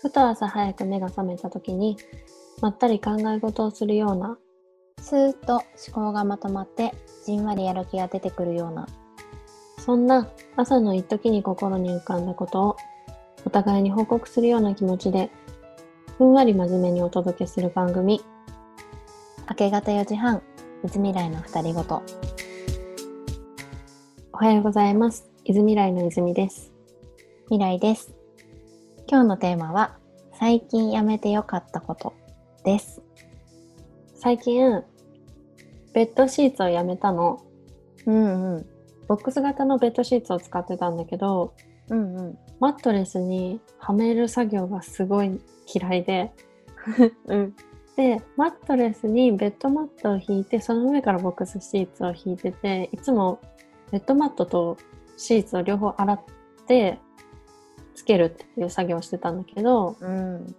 ふと朝早く目が覚めた時にまったり考え事をするようなスーッと思考がまとまってじんわりやる気が出てくるようなそんな朝の一時に心に浮かんだことをお互いに報告するような気持ちでふんわり真面目にお届けする番組明け方4時半泉来の二人ごと。おはようございます。泉来の泉です。未来です。今日のテーマは最近やめてよかったことです。最近ベッドシーツをやめたの。うんうん。ボックス型のベッドシーツを使ってたんだけどうんうん。マットレスにはめる作業がすごい嫌いで。うん。でマットレスにベッドマットを引いてその上からボックスシーツを引いてていつもベッドマットとシーツを両方洗ってつけるっていう作業をしてたんだけど、うん。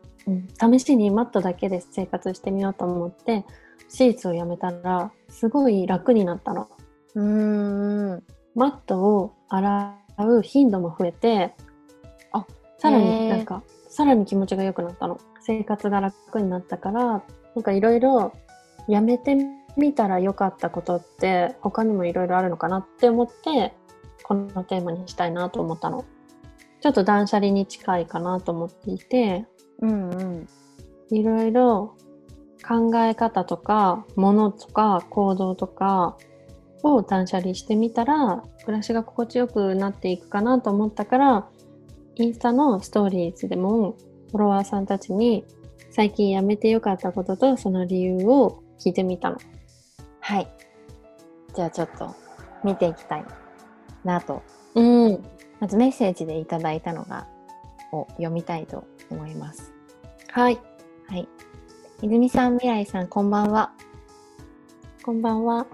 試しにマットだけで生活してみようと思ってシーツをやめたらすごい楽になったの。うんマットを洗う頻度も増えてあさらになんかさらに気持ちが良くなったの。生活が楽になったからなんかいろいろやめてみたら良かったことって他にもいろいろあるのかなって思ってこのテーマにしたいなと思ったのちょっと断捨離に近いかなと思っていてうんうんいろいろ考え方とか物とか行動とかを断捨離してみたら暮らしが心地よくなっていくかなと思ったからインスタのストーリーズでもフォロワーさんたちに最近やめてよかったこととその理由を聞いてみたの。はいじゃあちょっと見ていきたいなとうん。まずメッセージでいただいたのがを読みたいと思いますはい。はい泉さん未来さんこんばんはこんばんは。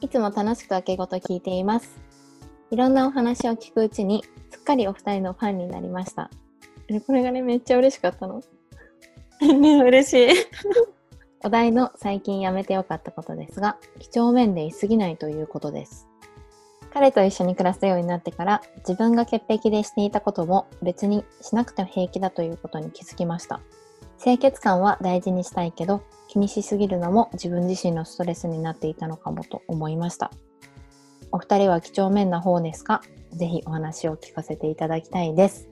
いつも楽しく明けごと聞いています。いろんなお話を聞くうちに、すっかりお二人のファンになりました。えこれがね、めっちゃ嬉しかったの。ね、嬉しい。お題の最近やめてよかったことですが、几帳面でいすぎないということです。彼と一緒に暮らすようになってから、自分が潔癖でしていたことも別にしなくても平気だということに気づきました。清潔感は大事にしたいけど、気にしすぎるのも自分自身のストレスになっていたのかもと思いました。お二人は几帳面な方ですか？ぜひお話を聞かせていただきたいです。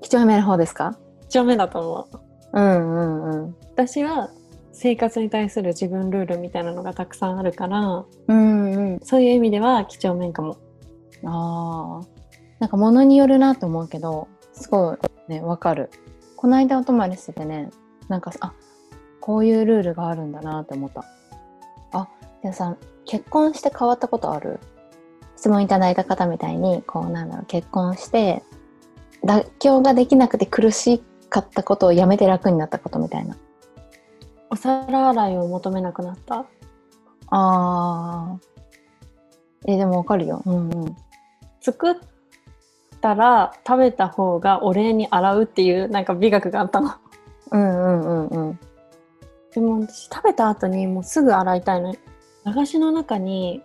几帳面な方ですか？一丁目だと思う。うんうんうん。私は生活に対する自分ルールみたいなのがたくさんあるから、うんうん。そういう意味では几帳面かも。ああ。なんか物によるなと思うけど、すごいね、わかる。この間お泊まりしててね、なんか、あ、こういうルールがあるんだなって思った。あ、でもさ、結婚して変わったことある？質問いただいた方みたいに、こうなんだろう、結婚して、妥協ができなくて苦しかったことをやめて楽になったことみたいな。お皿洗いを求めなくなった？ああ。え、でもわかるよ。うんうん。作ったら食べた方がお礼に洗うっていうなんか美学があったの。うんうんうんうん。でも私食べた後にもうすぐ洗いたいの。流しの中に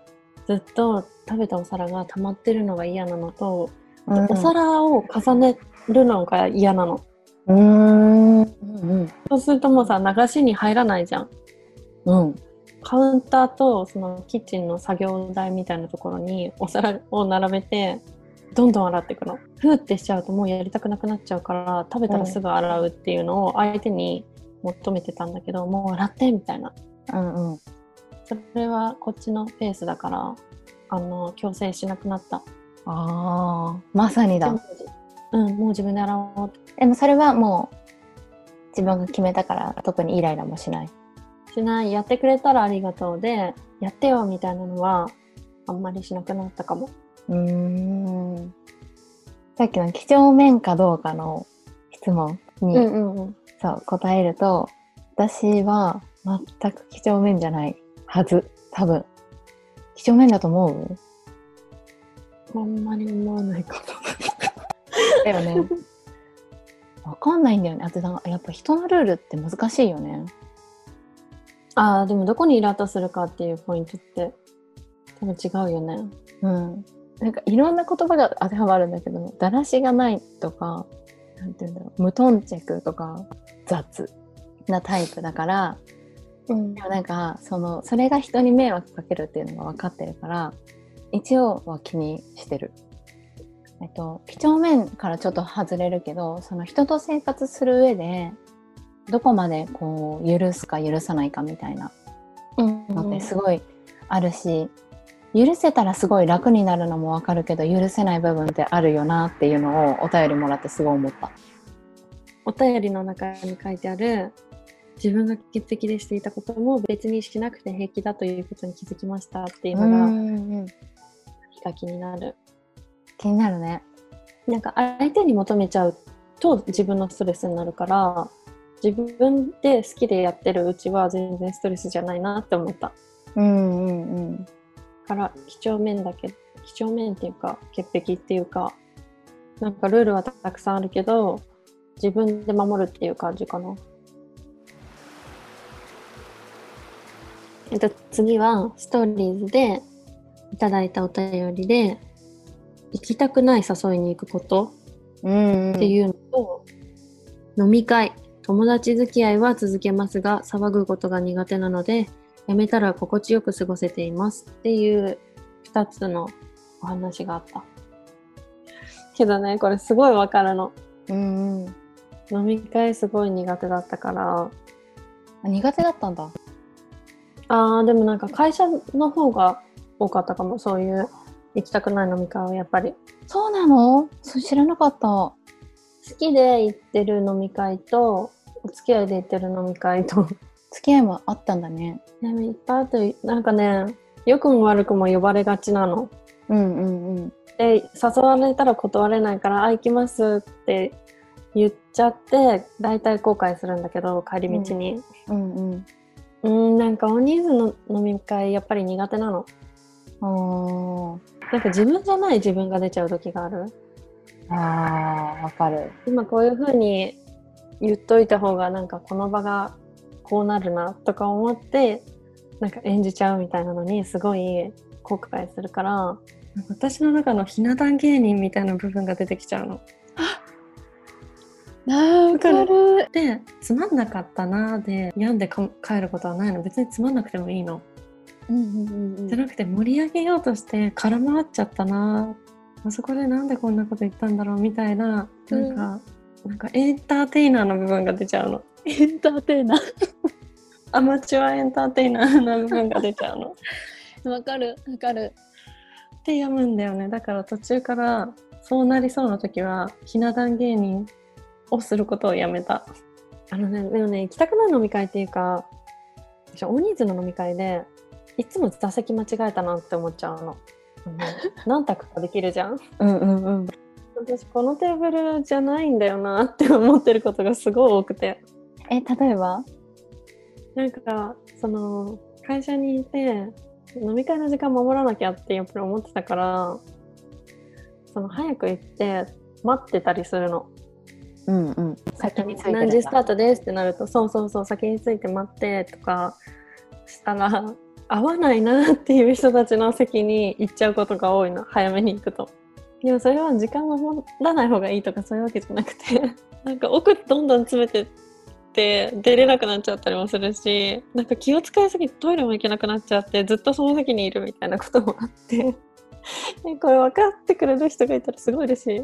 ずっと食べたお皿が溜まってるのが嫌なのと、うんお皿を重ねるのが嫌なの。うーん。うんそうするともうさ流しに入らないじゃん。うん。うん。カウンターとそのキッチンの作業台みたいなところにお皿を並べてどんどん洗っていくの。ふーってしちゃうともうやりたくなくなっちゃうから食べたらすぐ洗うっていうのを相手に求めてたんだけど、もう洗ってみたいな。うんうん。それはこっちのペースだからあの強制しなくなった。ああ、まさにだ。うん、もう自分で洗おうでもそれはもう自分が決めたから特にイライラもしない。しない。やってくれたらありがとうで、やってよみたいなのはあんまりしなくなったかも。うーん。さっきの几帳面かどうかの質問に、うんうん。そう答えると、私は全く几帳面じゃないはず。多分。几帳面だと思う？あんまり思わないか だよね。わかんないんだよね。あとなんかやっぱ人のルールって難しいよね。ああ、でもどこにイラッとするかっていうポイントって多分違うよね。うん。なんかいろんな言葉が当てはまるんだけど、だらしがないとか、なんて言うんだろう無頓着とか雑なタイプだからうんでもなんかそのそれが人に迷惑かけるっていうのが分かってるから一応は気にしてる。えっと几帳面からちょっと外れるけどその人と生活する上でどこまでこう許すか許さないかみたいなうんのってすごいあるし、許せたらすごい楽になるのもわかるけど許せない部分ってあるよなっていうのをお便りもらってすごい思った。お便りの中に書いてある自分が潔癖でしていたことも別にしなくて平気だということに気づきましたっていうのがうんが気になる。気になるね。なんか相手に求めちゃうと自分のストレスになるから自分で好きでやってるうちは全然ストレスじゃないなって思った。うんうんうん。から几帳面だけ几帳面っていうか潔癖っていうかなんかルールはたくさんあるけど自分で守るっていう感じかな。えっと次はストーリーズでいただいたお便りで行きたくない誘いに行くことうんっていうのと、飲み会。友達付き合いは続けますが騒ぐことが苦手なのでやめたら心地よく過ごせていますっていう2つのお話があった。けどねこれすごいわかるの。うんうん。飲み会すごい苦手だったから。あ苦手だったんだ。あーでもなんか会社の方が多かったかもそういう行きたくない飲み会はやっぱりそうなの？そ知らなかった。好きで行ってる飲み会とお付き合いで行ってる飲み会と付き合いもあったんだね。でもいっぱいあってなんかね良くも悪くも呼ばれがちなの。うんうんうん。で誘われたら断れないから「あ行きます」って言っちゃって大体後悔するんだけど帰り道に。うんうん。うんなんか大人数の飲み会やっぱり苦手なの。あーなんか自分じゃない自分が出ちゃう時がある？あー、わかる。今こういう風に言っといた方がなんかこの場がこうなるなとか思ってなんか演じちゃうみたいなのにすごい後悔するから私の中のひな壇芸人みたいな部分が出てきちゃうの。あわかる。でつまんなかったなーで病んでか帰ることはないの別につまんなくてもいいの。うんうんうんじゃなくて盛り上げようとして空回っちゃったなあそこでなんでこんなこと言ったんだろうみたいななんか、なんかエンターテイナーの部分が出ちゃうの。エンターテイナ アマチュアエンターテイナーな部分が出ちゃうの。ー。わかるわかる。でやむんだよね。だから途中からそうなりそうな時はひな壇芸人をすることをやめた。あのね、でもね、行きたくない飲み会っていうか、私大人数の飲み会でいつも座席間違えたなって思っちゃうの。何択かできるじゃん。うんうんうん。私このテーブルじゃないんだよなって思ってることがすごい多くて。え、例えば？なんかその会社にいて飲み会の時間守らなきゃってやっぱり思ってたからその早く行って待ってたりするのうんうん。先に何時スタートですってなるとそうそうそう先について待ってとかしたら合わないなっていう人たちの席に行っちゃうことが多いの。早めに行くと。でもそれは時間守らない方がいいとかそういうわけじゃなくて。なんか奥どんどん詰めてって出れなくなっちゃったりもするしなんか気を使いすぎてトイレも行けなくなっちゃってずっとその席にいるみたいなこともあって。え これ分かってくれる人がいたらすごい嬉しい。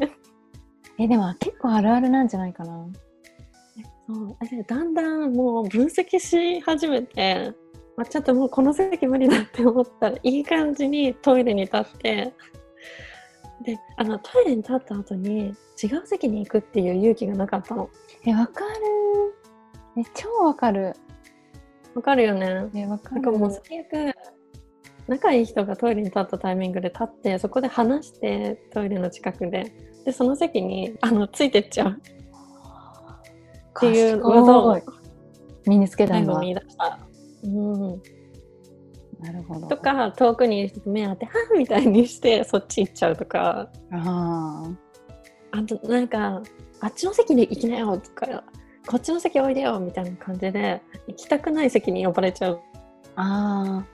え、でも結構あるあるなんじゃないかな。そう。でだんだんもう分析し始めて、あ、ちょっともうこの席無理だって思ったらいい感じにトイレに立ってであのトイレに立った後に違う席に行くっていう勇気がなかったのえ、わかる。え、超わかる。わかるよねえ、わかる。なんかもう最悪仲いい人がトイレに立ったタイミングで立ってそこで話してトイレの近くででその席にあのついてっちゃうっていう技を身につけたんだ。見出した。うんなるほど。とか遠くにいる人と目当て「はぁみたいにしてそっち行っちゃうとかああとなんか「あっちの席に行きなよ」とか「こっちの席おいでよ」みたいな感じで行きたくない席に呼ばれちゃうあ。あ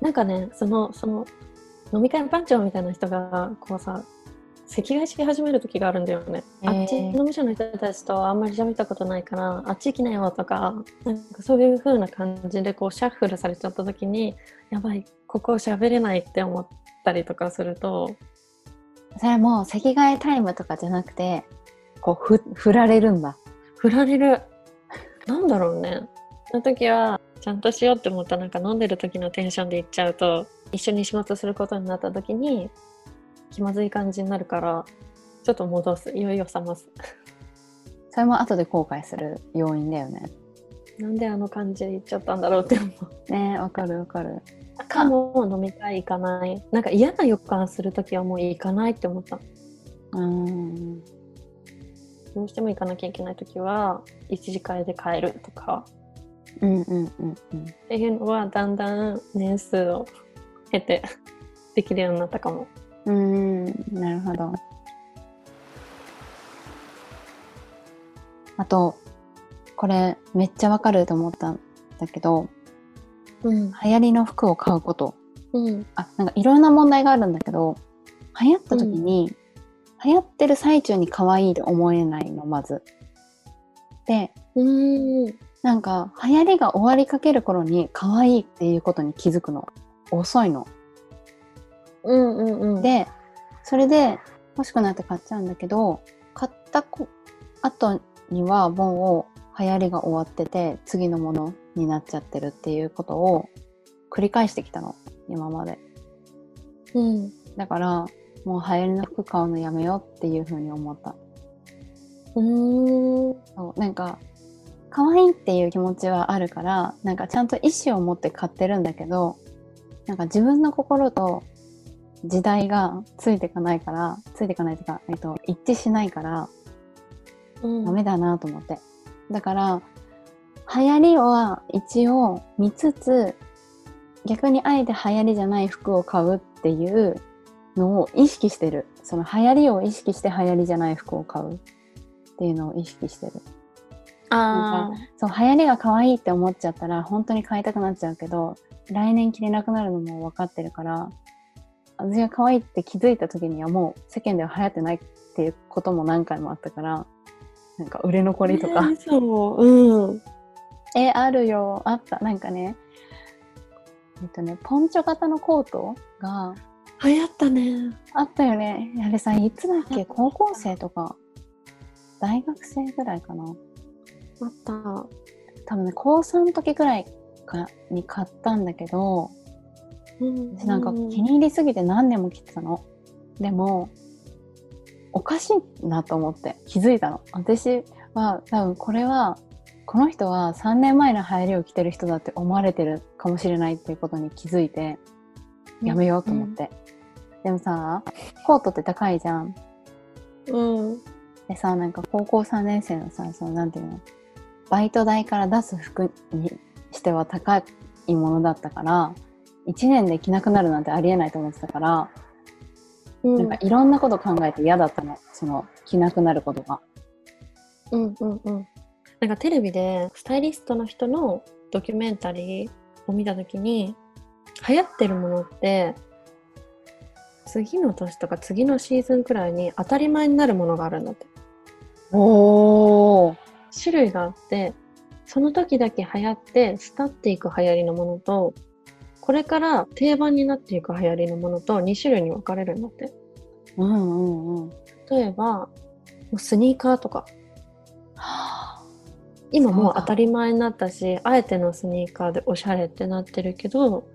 なんかねそのその飲み会の番長みたいな人がこうさ席替えし始める時があるんだよね。へーあっちの部署の人たちとあんまり喋ったことないからあっち行きなよとかなんかそういう風な感じでこうシャッフルされちゃった時にやばいここ喋れないって思ったりとかするとそれはもう席替えタイムとかじゃなくて、こう、ふ、振られるんだ。振られるなんだろうねその時はちゃんとしようって思ったなんか飲んでる時のテンションで行っちゃうと一緒に仕事することになった時に気まずい感じになるからちょっと戻すいよいよ冷ます それも後で後悔する要因だよね。なんであの感じで行っちゃったんだろうって思うねえわかるわかる。かも飲み会行かないなんか嫌な予感する時はもう行かないって思ったうーん。どうしても行かなきゃいけない時は一時会で帰るとかうんうんうんうん。っていうのはだんだん年数を経てできるようになったかもうーん、なるほど。あと、これめっちゃわかると思ったんだけど、うん流行りの服を買うこと。うんあ、なんかいろんな問題があるんだけど、流行った時に、流行ってる最中に可愛いと思えないの、まず。で、うんなんか流行りが終わりかける頃に可愛いっていうことに気づくの。遅いの。うんうんうん。で、それで欲しくなって買っちゃうんだけど、買ったこ後にはもう流行りが終わってて、次のものになっちゃってるっていうことを繰り返してきたの、今まで。うん。だから、もう流行りの服買うのやめようっていうふうに思った。うん。そう。なんか、可愛いっていう気持ちはあるから、なんかちゃんと意思を持って買ってるんだけど、なんか自分の心と時代がついていかないから、ついていかないというか、えっと、一致しないから、うんダメだなと思って。だから、流行りは一応見つつ、逆にあえて流行りじゃない服を買うっていうのを意識してる。その流行りを意識して流行りじゃない服を買うっていうのを意識してる。あそう、流行りが可愛いって思っちゃったら本当に買いたくなっちゃうけど、来年着れなくなるのも分かってるから、私が可愛いって気づいた時にはもう世間では流行ってないっていうことも何回もあったから、なんか売れ残ありとか。そううんえ、あるよ。あった。なんかね、えっとね、ポンチョ型のコートが流行ったねあったよね。あれさ、いつだっけ？高校生とか、大学生ぐらいかな。あった多分ね、高3の時ぐらいかに買ったんだけど、うん私なんか気に入りすぎて何年も着てたの。でも、おかしいなと思って気づいたの。私は多分これは、この人は3年前の流行りを着てる人だって思われてるかもしれないっていうことに気づいて、やめようと思って。でもさ、コートって高いじゃん。うんでさ、なんか高校3年生のさ、そのなんていうの、バイト代から出す服にしては高いものだったから、1年で着なくなるなんてありえないと思ってたから、うんなんかいろんなこと考えて嫌だったの。その、着なくなることが。うんうんうんなんかテレビでスタイリストの人のドキュメンタリーを見た時に流行ってるものって次の年とか次のシーズンくらいに当たり前になるものがあるんだっておー。種類があってその時だけ流行って廃っていく流行りのものとこれから定番になっていく流行りのものと2種類に分かれるんだってうんうんうん。例えばスニーカーとかは今もう当たり前になったしあえてのスニーカーでおしゃれってなってるけど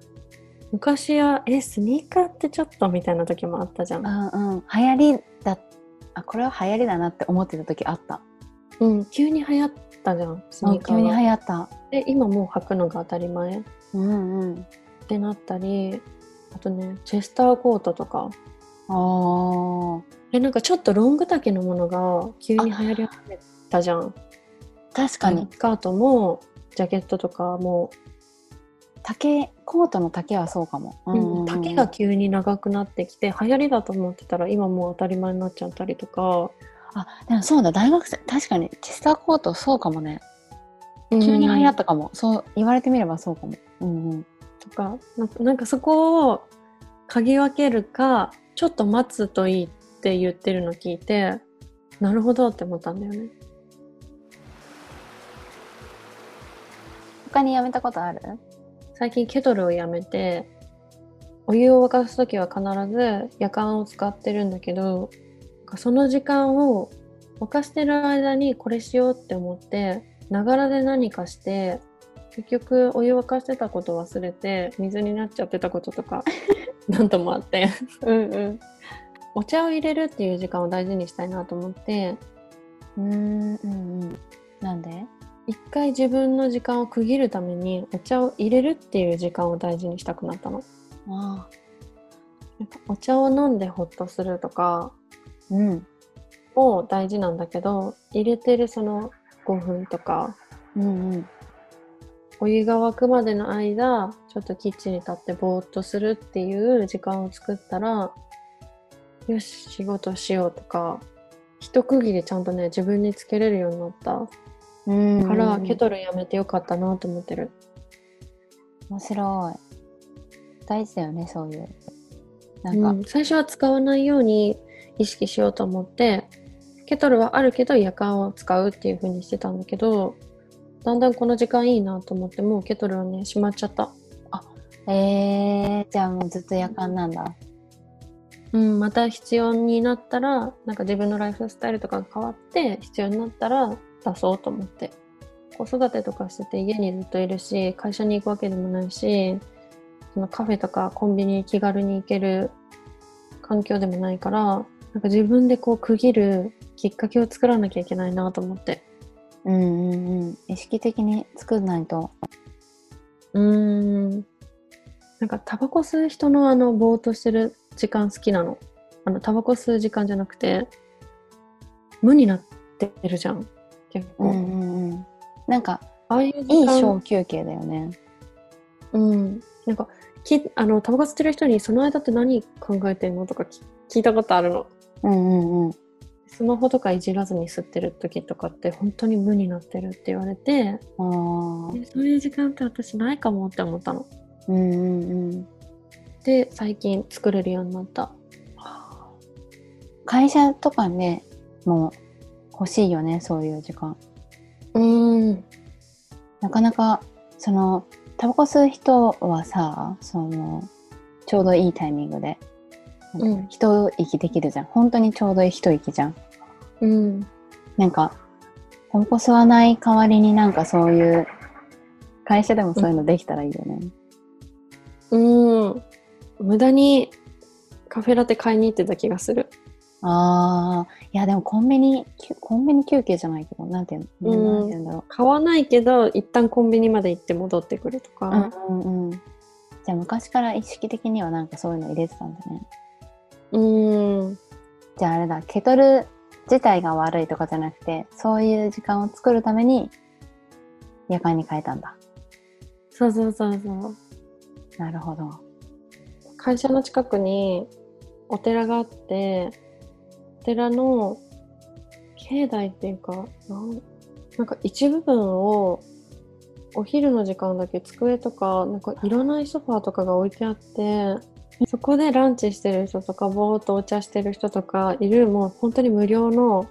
昔はえスニーカーってちょっとみたいな時もあったじゃん、あうんうん。流行りだ、あ、これは流行りだなって思ってた時あった。うん、急に流行ったじゃんスニーカーが流行った。で今もう履くのが当たり前っうんうん。てなったりあとねチェスターコートとかあー。えなんかちょっとロング丈のものが急に流行り始めたじゃん確かに。スカートもジャケットとかも、丈、コートの丈はそうかも。うんうんうん丈が急に長くなってきて流行りだと思ってたら今もう当たり前になっちゃったりとかあ、でもそうだ、大学生、確かに、チェスターコートそうかもね。急に流行ったかも。そう、言われてみればそうかも。うんうん。とかなんかなんかそこを嗅ぎ分けるかちょっと待つといいっって言ってるの聞いて、なるほどって思ったんだよね。他にやめたことある？最近ケトルをやめて、お湯を沸かすときは必ず夜間を使ってるんだけど、その時間を沸かしてる間にこれしようって思って、ながらで何かして、結局お湯沸かしてたこと忘れて水になっちゃってたこととか 何度もあってうんうん。お茶を入れるっていう時間を大事にしたいなと思ってうーんうんうん。なんで？一回自分の時間を区切るためにお茶を入れるっていう時間を大事にしたくなったの。ああ。お茶を飲んでホッとするとかうん。も大事なんだけど入れてるその5分とかうんうん。お湯が沸くまでの間ちょっとキッチンに立ってぼーっとするっていう時間を作ったらよし仕事しようとか一区切りちゃんとね自分につけれるようになった。うん。から、ケトルやめてよかったなと思ってる。面白い。大事だよね、そういう。なんか、うん、最初は使わないように意識しようと思ってケトルはあるけど夜間を使うっていう風にしてたんだけどだんだんこの時間いいなと思ってもうケトルはね閉まっちゃった。えー、じゃあもうずっと夜間なんだ。うん、また必要になったらなんか自分のライフスタイルとかが変わって必要になったら出そうと思って。子育てとかしてて家にずっといるし会社に行くわけでもないしそのカフェとかコンビニに気軽に行ける環境でもないからなんか自分でこう区切るきっかけを作らなきゃいけないなと思ってうんうんうん。意識的に作んないと。うーんなんかタバコ吸う人のあのぼーっとしてる時間好きなのあのタバコ吸う時間じゃなくて無になってるじゃん結構、うんうんうん。なんか、ああいういい小休憩だよね。うんなんかきあのタバコ吸ってる人にその間って何考えてんの？とかき聞いたことあるのうんうんうん。スマホとかいじらずに吸ってる時とかって本当に無になってるって言われてあそういう時間って私ないかもって思ったのうんうんうん。で最近作れるようになった会社とかね、もう欲しいよね、そういう時間。うんなかなか、その、タバコ吸う人はさ、その、ちょうどいいタイミングで、うん一息できるじゃん。本当にちょうどいい一息じゃん。うんなんか、タバコ吸わない代わりになんかそういう、会社でもそういうのできたらいいよね。うん無駄にカフェラテ買いに行ってた気がするああ、いやでもコンビニ、コンビニ休憩じゃないけど、なんていうの、うんなんていうんだろ買わないけど一旦コンビニまで行って戻ってくるとう。か、うんうんうん。じゃあ昔から意識的にはなんかそういうの入れてたんだね。うんじゃああれだ、ケトル自体が悪いとかじゃなくて、そういう時間を作るために夜間に変えたんだ。そうそうそうそうなるほど。会社の近くにお寺があってお寺の境内っていうかなんなんか一部分をお昼の時間だけ机とかなんかいらないソファーとかが置いてあってそこでランチしてる人とかぼーっとお茶してる人とかいるもう本当に無料の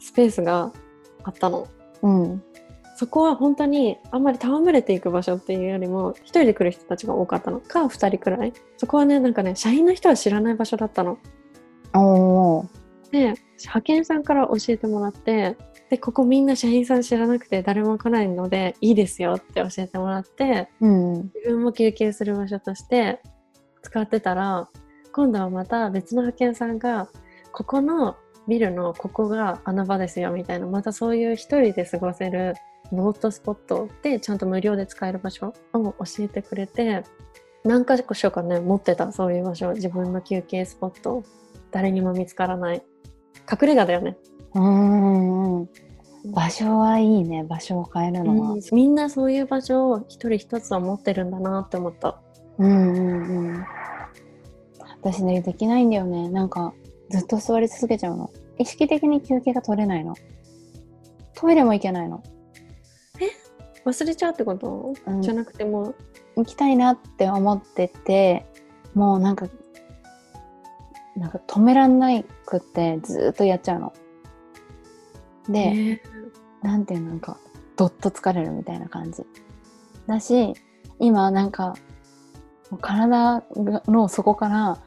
スペースがあったの。うん。そこは本当にあんまり戯れていく場所っていうよりも一人で来る人たちが多かったのか二人くらいそこはねなんかね社員の人は知らない場所だったの。で派遣さんから教えてもらってでここみんな社員さん知らなくて誰も来ないのでいいですよって教えてもらってうん。自分も休憩する場所として使ってたら今度はまた別の派遣さんがここのビルのここがあの場ですよみたいなまたそういう一人で過ごせるノートスポットでちゃんと無料で使える場所を教えてくれて何か所かね持ってたそういう場所自分の休憩スポット誰にも見つからない隠れ家だよね、うんうん。場所はいいね。場所を変えるのは。うんみんなそういう場所を一人一つは持ってるんだなって思ったうんうんうん。私ね、できないんだよね。なんか、ずっと座り続けちゃうの。意識的に休憩が取れないの。トイレも行けないの。忘れちゃうってこと、うんじゃなくてもう行きたいなって思ってて、もうなんか、なんか止めらんないくってずーっとやっちゃうの。で、えなんていうの？なんかどっと疲れるみたいな感じ。だし今なんかもう体の底から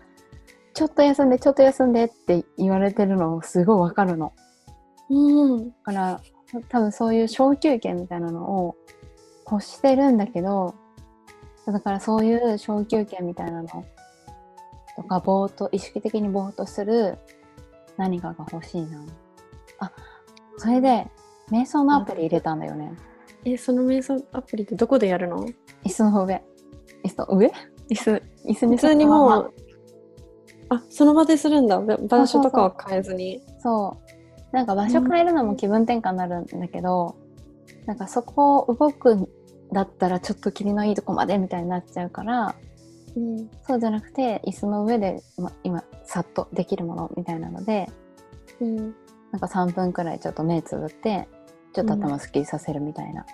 ちょっと休んでちょっと休んでって言われてるのすごいわかるの。うん。だから多分そういう小休憩みたいなのを欲してるんだけどだからそういう小休憩みたいなのとかぼーっと意識的にぼーっとする何かが欲しいなあそれで瞑想のアプリ入れたんだよねえ、その瞑想アプリってどこでやるの？椅子の上椅子の上？椅子椅子に普通にもう、あ、その場でするんだ。ば場所とかは変えずに。そうなんか場所変えるのも気分転換になるんだけど、なんかそこを動くんだったらちょっと霧のいいとこまでみたいになっちゃうからうん。そうじゃなくて椅子の上で、ま、今さっとできるものみたいなのでうん。なんか3分くらいちょっと目つぶってちょっと頭すっきりさせるみたいな、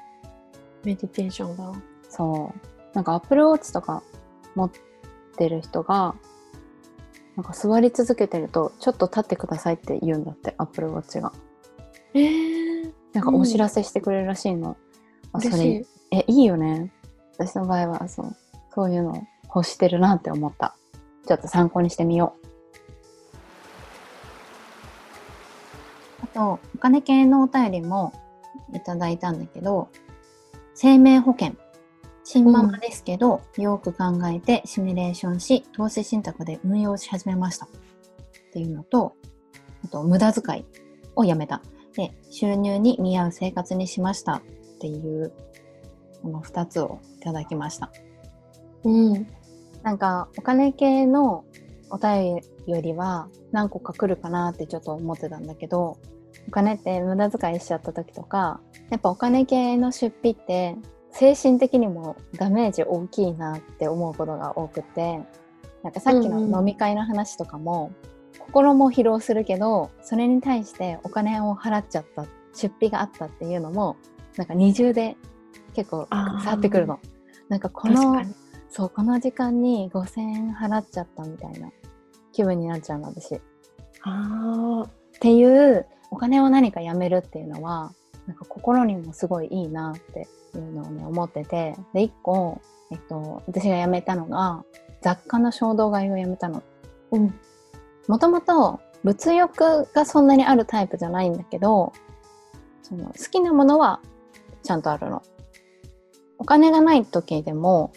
メディテーションだ。そうなんかアップルウォッチとか持ってる人がなんか座り続けてるとちょっと立ってくださいって言うんだってアップルウォッチが。えー、なんかお知らせしてくれるらしいの、あそれ。えいいよね。私の場合はそうそういうの欲してるなって思った。ちょっと参考にしてみよう。あとお金系のお便りもいただいたんだけど生命保険新ママですけど、よく考えてシミュレーションし投資信託で運用し始めました。っていうのとあと無駄遣いをやめた。で収入に見合う生活にしました。っていうこの2つをいただきました。うん。なんかお金系のお便りよりは何個か来るかなってちょっと思ってたんだけどお金って無駄遣いしちゃった時とかやっぱお金系の出費って精神的にもダメージ大きいなって思うことが多くてなんかさっきうんうんの飲み会の話とかも、心も疲労するけどそれに対してお金を払っちゃった出費があったっていうのもなんか二重で結構あー触ってくるの。なんかこ確の。そうこの時間に5,000円払っちゃったみたいな気分になっちゃうの私。っああ。ていうお金を何かやめるっていうのはなんか心にもすごいいいなっていうのをね思っててで1個、えっと、私がやめたのが雑貨の衝動買いをやめたの。うん。もともと物欲がそんなにあるタイプじゃないんだけどその好きなものはちゃんとあるの。お金がない時でも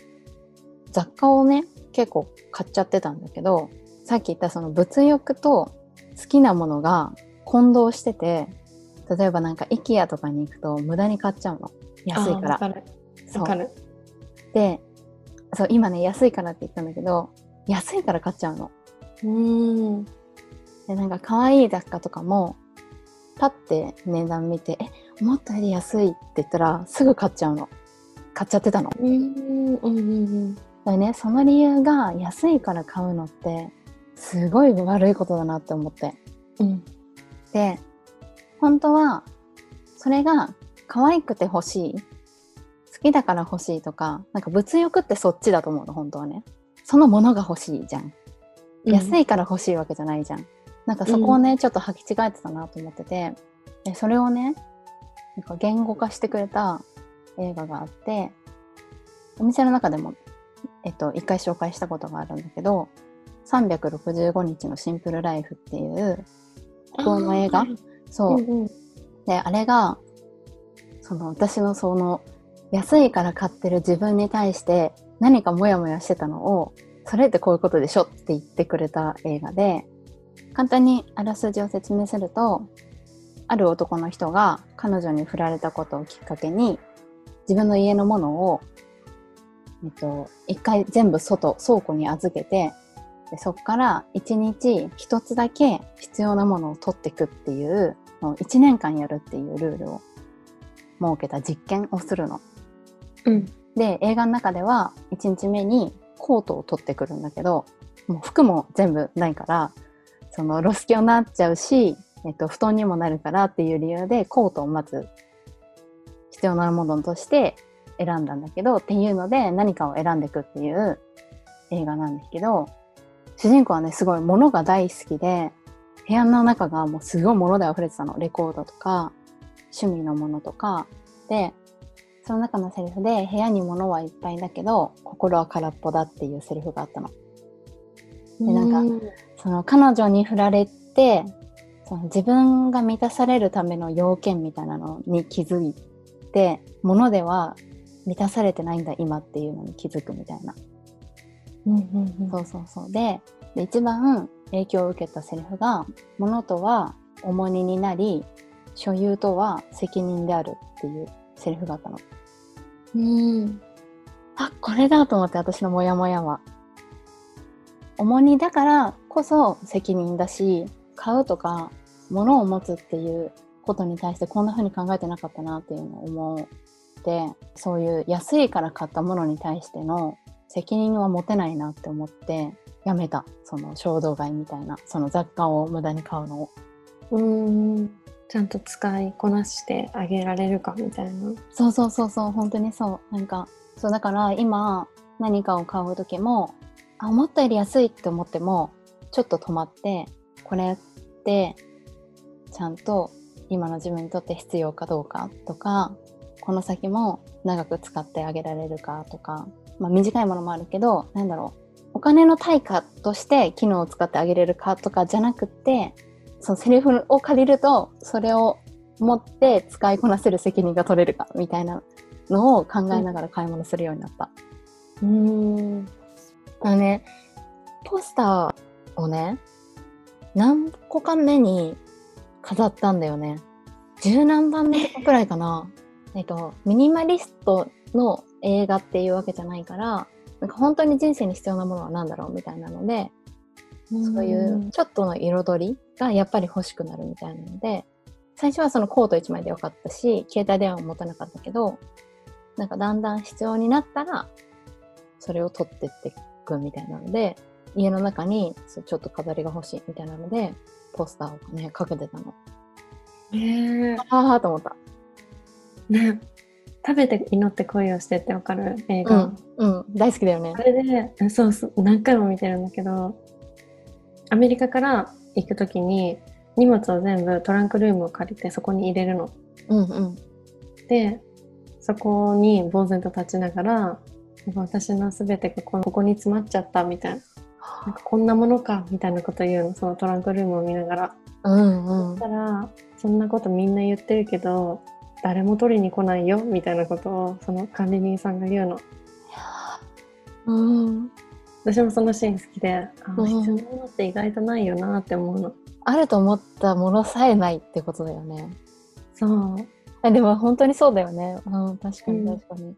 雑貨をね結構買っちゃってたんだけどさっき言ったその物欲と好きなものが混同してて例えばなんか IKEA とかに行くと無駄に買っちゃうの安いから。わかる。そうわかる。でそう今ね安いからって言ったんだけど安いから買っちゃうの。うん。でなんか可愛い雑貨とかもパッて値段見て「え思ったより安い」って言ったらすぐ買っちゃうの買っちゃってたの。うん。うん。うん。でねその理由が安いから買うのってすごい悪いことだなって思ってうん。で本当はそれが可愛くて欲しい好きだから欲しいとかなんか物欲ってそっちだと思うの本当はね。そのものが欲しいじゃん。安い。いから欲しいわけじゃないじゃん。なんかそこをね、ちょっと履き違えてたなと思ってて。でそれをねなんか言語化してくれた映画があってお店の中でも、えっと、一回紹介したことがあるんだけど「365日のシンプルライフ」っていう北欧の映画そう、うんうん。であれがその私のその安いから買ってる自分に対して何かモヤモヤしてたのをそれってこういうことでしょって言ってくれた映画で簡単にあらすじを説明するとある男の人が彼女に振られたことをきっかけに自分の家のものを、えっと、一回全部外倉庫に預けてでそこから一日一つだけ必要なものを取っていくっていうのを1年間やるっていうルールを設けた実験をするの。うん。で映画の中では1日目にコートを取ってくるんだけどもう服も全部ないからそのロスキョになっちゃうし、えっと、布団にもなるからっていう理由でコートをまず必要なものとして選んだんだけどっていうので何かを選んでいくっていう映画なんですけど主人公はねすごい物が大好きで部屋の中がもうすごい物で溢れてたのレコードとか趣味のものとかでその中のセリフで部屋に物はいっぱいだけど心は空っぽだっていうセリフがあったの。でなんかその彼女に振られてその自分が満たされるための要件みたいなのに気づいて物では満たされてないんだ今っていうのに気づくみたいな。そうそうそうでで一番影響を受けたセリフが「物とは重荷になり所有とは責任である」っていうセリフがあったの。うんあこれだと思って私のモヤモヤは。重荷だからこそ責任だし買うとか物を持つっていうことに対してこんな風に考えてなかったなっていうのを思ってそういう安いから買ったものに対しての責任は持てないなって思ってやめた。その衝動買いみたいな。その雑貨を無駄に買うのを。うん。ちゃんと使いこなしてあげられるかみたいな。そうそうそうそう。本当にそう。なんかそうだから今何かを買う時もあ思ったより安いって思ってもちょっと止まってこれってちゃんと今の自分にとって必要かどうかとかこの先も長く使ってあげられるかとか、まあ、短いものもあるけどなんだろうお金の対価として機能を使ってあげれるかとかじゃなくてそのセリフを借りるとそれを持って使いこなせる責任が取れるかみたいなのを考えながら買い物するようになった。うんあのねポスターをね何個か目に飾ったんだよね。十何番目くらいかな。えっと、ミニマリストの映画っていうわけじゃないから、なんか本当に人生に必要なものは何だろうみたいなので、そういうちょっとの彩りがやっぱり欲しくなるみたいなので、最初はそのコート1枚でよかったし、携帯電話も持たなかったけど、なんかだんだん必要になったら、それを取ってっていくみたいなので、家の中にそうちょっと飾りが欲しいみたいなので、ポスターをね、かけてたの。ねああと思った。えね食べて祈って恋をしてってわかる映画、うん、うん、大好きだよねあ。れでそうそう何回も見てるんだけどアメリカから行く時に荷物を全部トランクルームを借りてそこに入れるの。うんうん。でそこに呆然と立ちながらなんか私の全てがこここに詰まっちゃったみたいななんかこんなものかみたいなこと言うのそのトランクルームを見ながら。うんうんそしたらそんなことみんな言ってるけど誰も取りに来ないよみたいなことをその管理人さんが言うのうん。私もそのシーン好きであうん必要なものって意外とないよなって思うのあると思ったものさえないってことだよね。そうあでも本当にそうだよね。うん、確かにうん確かに。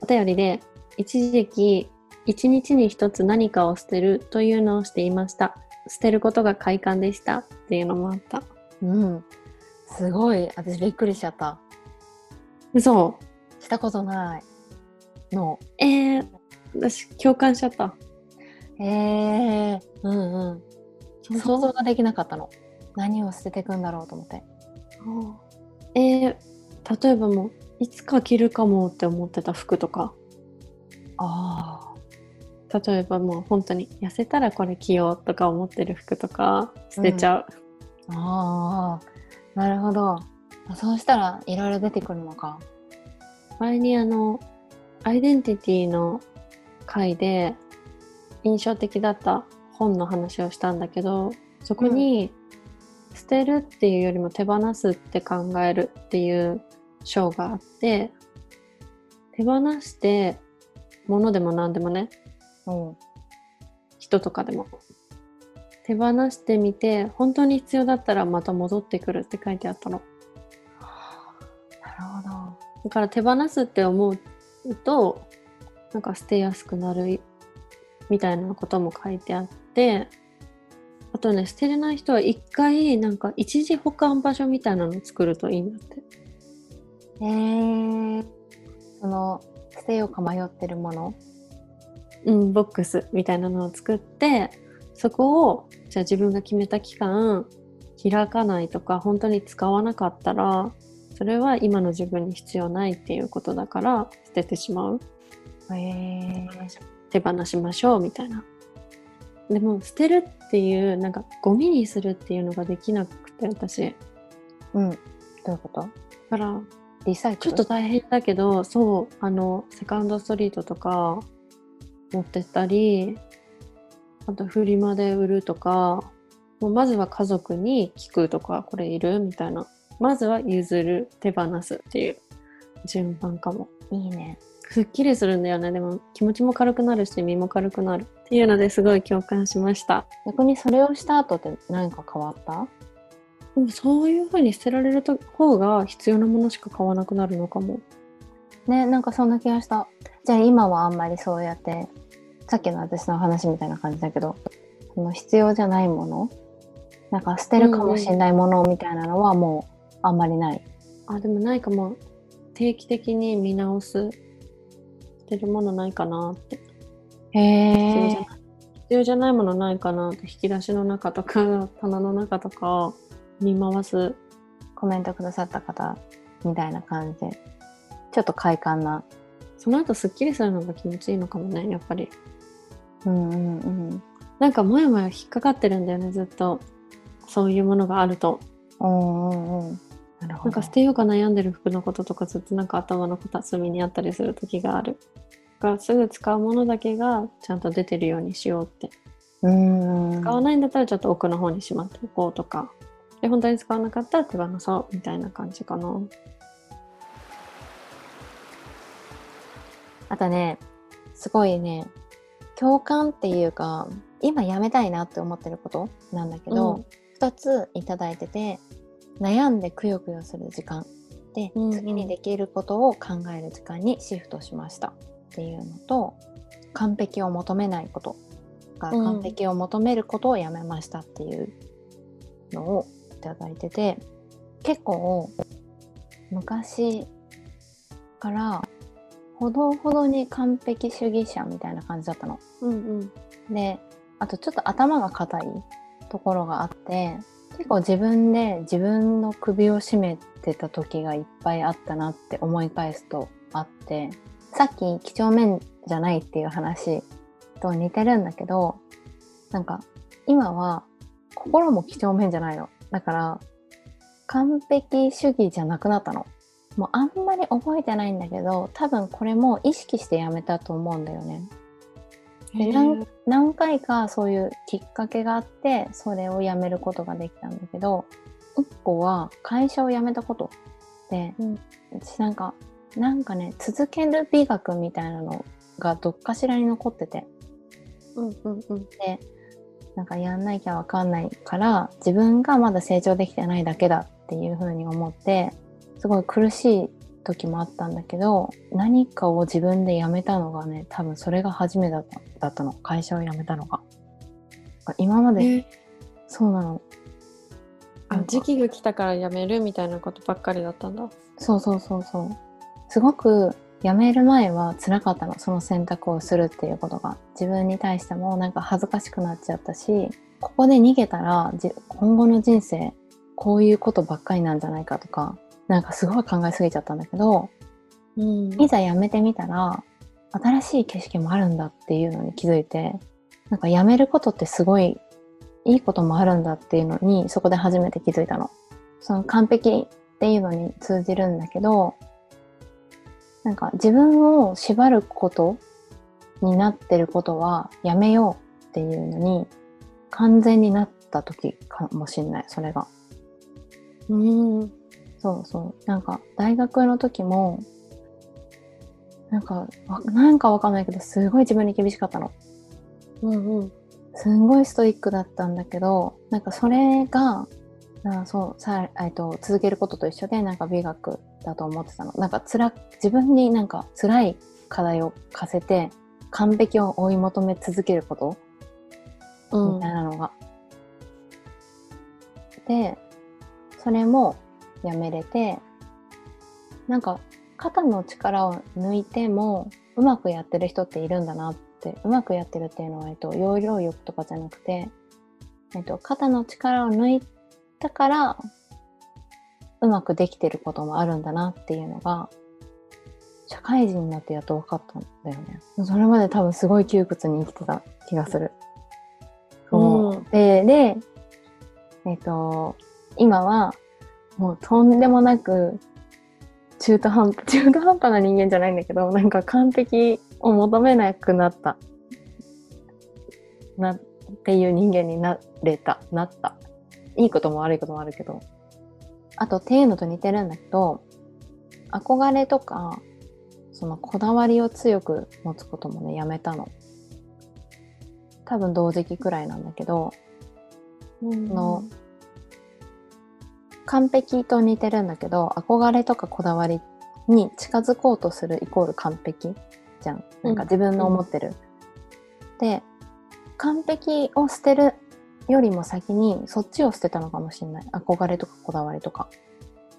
お便りで一時期一日に一つ何かを捨てるというのをしていました捨てることが快感でしたっていうのもあったうん。すごい。私びっくりしちゃった。嘘したことないの。えー、私共感しちゃったへえ。うんうん。想像ができなかったの。何を捨てていくんだろうと思って。えー、例えばもういつか着るかもって思ってた服とかあ例えばもう本当に痩せたらこれ着ようとか思ってる服とか捨てちゃう、あ。ああ。なるほど。あそうしたらいろいろ出てくるのか。前にあのアイデンティティの回で印象的だった本の話をしたんだけどそこに、捨てるっていうよりも手放すって考えるっていう章があって手放して物でも何でもねうん。人とかでも手放してみて本当に必要だったらまた戻ってくるって書いてあったのなるほど。だから手放すって思うとなんか捨てやすくなるみたいなことも書いてあってあとね捨てれない人は一回なんか一時保管場所みたいなのを作るといいんだってへえ。その捨てようか迷ってるもの。うん、ボックスみたいなのを作ってそこをじゃあ自分が決めた期間開かないとか本当に使わなかったらそそれは今の自分に必要ないっていうことだから捨ててしまう。へえ手放しましょうみたいな。でも捨てるっていうなんかゴミにするっていうのができなくて私。うん。どういうこと？だからリサイクル？ちょっと大変だけどそうあのセカンドストリートとか持ってったりあとフリマで売るとかもうまずは家族に聞くとかこれいるみたいな。まずは譲る手放すっていう順番かも。いいね。すっきりするんだよね。でも気持ちも軽くなるし身も軽くなるっていうのですごい共感しました。逆にそれをした後って何か変わった？でもそういう風に捨てられると方が必要なものしか買わなくなるのかも。ねなんかそんな気がした。じゃあ今はあんまりそうやってさっきの私の話みたいな感じだけどその必要じゃないものなんか捨てるかもしれないものみたいなのはもうあんまりない、あでもないかも。定期的に見直す捨てるものないかなって。へえ必要じゃない。必要じゃないものないかなって引き出しの中とか棚の中とか見回す。コメントくださった方みたいな感じ。でちょっと快感な。その後すっきりするのが気持ちいいのかもねやっぱりうんうんうん。なんかもやもや引っかかってるんだよねずっと。そういうものがあると。うんうんうん。なるほど。なんか捨てようか悩んでる服のこととかずっとなんか頭の片隅にあったりする時がある。だからすぐ使うものだけがちゃんと出てるようにしようって。うんうん使わないんだったらちょっと奥の方にしまっておこうとか。で本当に使わなかったら手放そうみたいな感じかな。あとねすごいね共感っていうか今やめたいなって思ってることなんだけど、うん。2ついただいてて悩んでくよくよする時間。で、うんうん。次にできることを考える時間にシフトしました。っていうのと完璧を求めないこと。がうん。完璧を求めることをやめましたっていうのをいただいてて結構昔からほどほどに完璧主義者みたいな感じだったの。うんうん。であとちょっと頭が硬いところがあって結構自分で自分の首を絞めてた時がいっぱいあったなって思い返すとあってさっき几帳面じゃないっていう話と似てるんだけどなんか今は心も几帳面じゃないの。だから完璧主義じゃなくなったのもうあんまり覚えてないんだけど多分これも意識してやめたと思うんだよね。でなん何回かそういうきっかけがあってそれをやめることができたんだけど1個は会社を辞めたことで、うん。私なんかなんかね続ける美学みたいなのがどっかしらに残ってて。うんうんうん。でなんかやんなきゃわかんないから自分がまだ成長できてないだけだっていう風に思ってすごい苦しい時もあったんだけど何かを自分でやめたのがね多分それが初めてだったの。会社を辞めたのが。今までえ。そうなの。あ時期が来たからやめるみたいなことばっかりだったんだ。そうそうそうそう。すごく辞める前は辛かったの。その選択をするっていうことが。自分に対してもなんか恥ずかしくなっちゃったしここで逃げたらじ今後の人生こういうことばっかりなんじゃないかとかなんかすごい考えすぎちゃったんだけどうんいざ辞めてみたら新しい景色もあるんだっていうのに気づいてなんか辞めることってすごいいいこともあるんだっていうのにそこで初めて気づいたの。その完璧っていうのに通じるんだけどなんか自分を縛ることになってることはやめようっていうのに完全になった時かもしんないそれが。うんそうそう。なんか、大学の時も、なんか、わなんかわかんないけど、すごい自分に厳しかったの。うんうんすんごいストイックだったんだけど、なんかそれが、なそう、さえっと、続けることと一緒で、なんか美学だと思ってたの。なんかつら、自分になんか辛い課題を課せて、完璧を追い求め続けることうんみたいなのが。で、それもやめれて、なんか肩の力を抜いてもうまくやってる人っているんだなって、うまくやってるっていうのは、えっと、要領力とかじゃなくて、えっと、肩の力を抜いたからうまくできてることもあるんだなっていうのが社会人になってやっと分かったんだよね。それまで多分すごい窮屈に生きてた気がする。そう、うんででえっ、と今はもうとんでもなく中途半端 中途半端な人間じゃないんだけどなんか完璧を求めなくなった。なっていう人間になれた。なった。いいことも悪いこともあるけど。あとっていうのと似てるんだけど憧れとかそのこだわりを強く持つこともねやめたの。多分同時期くらいなんだけどの完璧と似てるんだけど憧れとかこだわりに近づこうとするイコール完璧じゃん。なんか自分の思ってる、で完璧を捨てるよりも先にそっちを捨てたのかもしれない。憧れとかこだわりとか。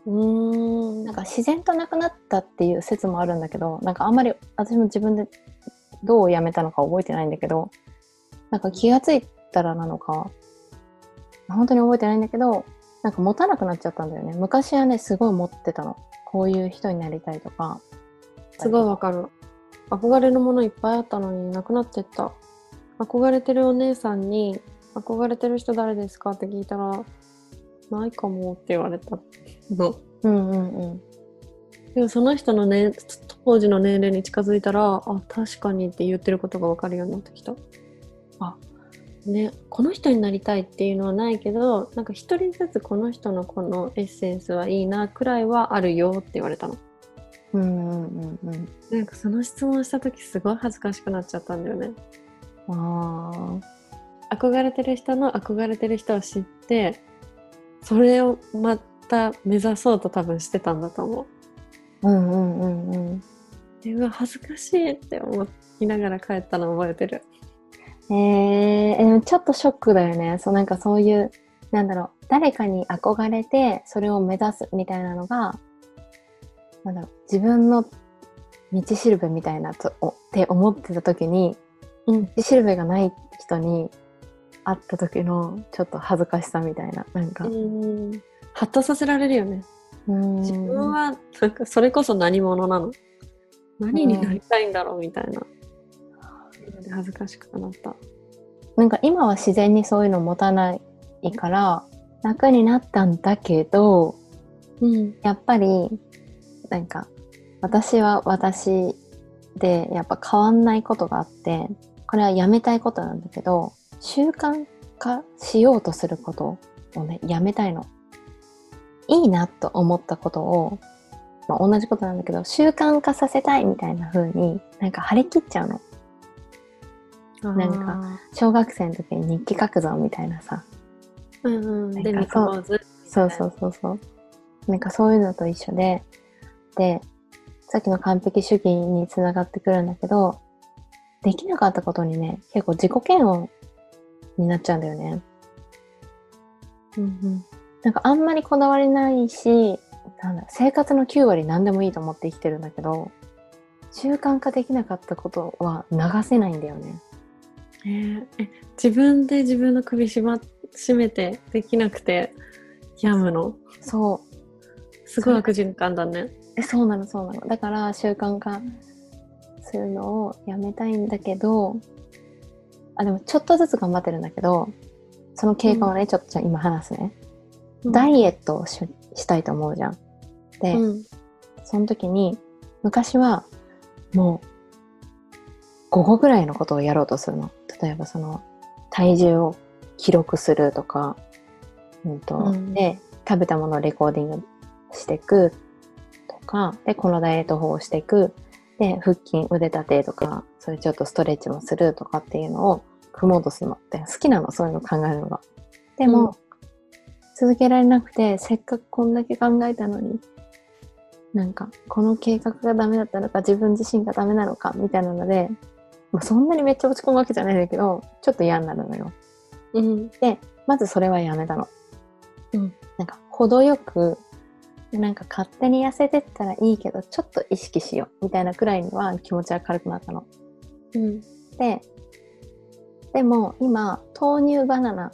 うーん。なんか自然となくなったっていう説もあるんだけどなんかあんまり私も自分でどうやめたのか覚えてないんだけどなんか気がついたらなのか本当に覚えてないんだけどなんか持たなくなっちゃったんだよね。昔はねすごい持ってたの。こういう人になりたいとか。すごいわかる。憧れのものいっぱいあったのになくなってった。憧れてるお姉さんに「憧れてる人誰ですか?」って聞いたら「ないかも」って言われた。のうんうんうん。でもその人のね当時の年齢に近づいたらあ確かにって言ってることが分かるようになってきた。あねこの人になりたいっていうのはないけどなんか一人ずつこの人のこのエッセンスはいいなくらいはあるよって言われたの。うんうんうんうん。なんかその質問した時すごい恥ずかしくなっちゃったんだよね。あ。憧れてる人の憧れてる人を知ってそれをまた目指そうと多分してたんだと思う。ーうんうんうんうん。でうわ恥ずかしいって思いながら帰ったの覚えてるえー、ちょっとショックだよね。そうなんかそういうなんだろう。誰かに憧れてそれを目指すみたいなのがなんだろう。自分の道しるべみたいなとおって思ってた時にうん。道しるべがない人に会った時のちょっと恥ずかしさみたいななんか。うん。ハッとさせられるよね。うん。自分はなんかそれこそ何者なの？何になりたいんだろうみたいな、で恥ずかしくなったなんか今は自然にそういうの持たないから楽になったんだけどうんやっぱりなんか私は私でやっぱ変わんないことがあってこれはやめたいことなんだけど習慣化しようとすることをねやめたいの。いいなと思ったことを、まあ、同じことなんだけど習慣化させたいみたいな風になんか張り切っちゃうの。なんか小学生の時に日記書くぞみたいなさ。うんうん。でなん三かそう。そうそうそうそう。なんかそういうのと一緒で、で、さっきの完璧主義につながってくるんだけど、できなかったことにね、結構自己嫌悪になっちゃうんだよね。うんうん。なんかあんまりこだわりないし、なんだ生活の9割何でもいいと思って生きてるんだけど、習慣化できなかったことは流せないんだよね。えーえ自分で自分の首絞ま締めてできなくて病むの？そう。すごい悪循環だね。えそうなのそうなの。だから習慣化するのをやめたいんだけどあでもちょっとずつ頑張ってるんだけどその経過をね、ちょっとじゃあ今話すね、ダイエットをししたいと思うじゃん。で、うん。その時に昔はもう午後ぐらいのことをやろうとするの。例えばその体重を記録するとか、うんと。うん。で食べたものをレコーディングしていくとか。でこのダイエット法をしていく。で腹筋腕立てとか。それちょっとストレッチもするとかっていうのを組もうとするの。って好きなのそういうの考えるのが。でも、うん。続けられなくてせっかくこんだけ考えたのに。なんかこの計画がダメだったのか自分自身がダメなのかみたいなので、まあ、そんなにめっちゃ落ち込むわけじゃないんだけどちょっと嫌になるのよ。うんまずそれはやめたの。うんなんか程よくなんか勝手に痩せてったらいいけどちょっと意識しようみたいなくらいには気持ちが軽くなったの。うんででも今豆乳バナナ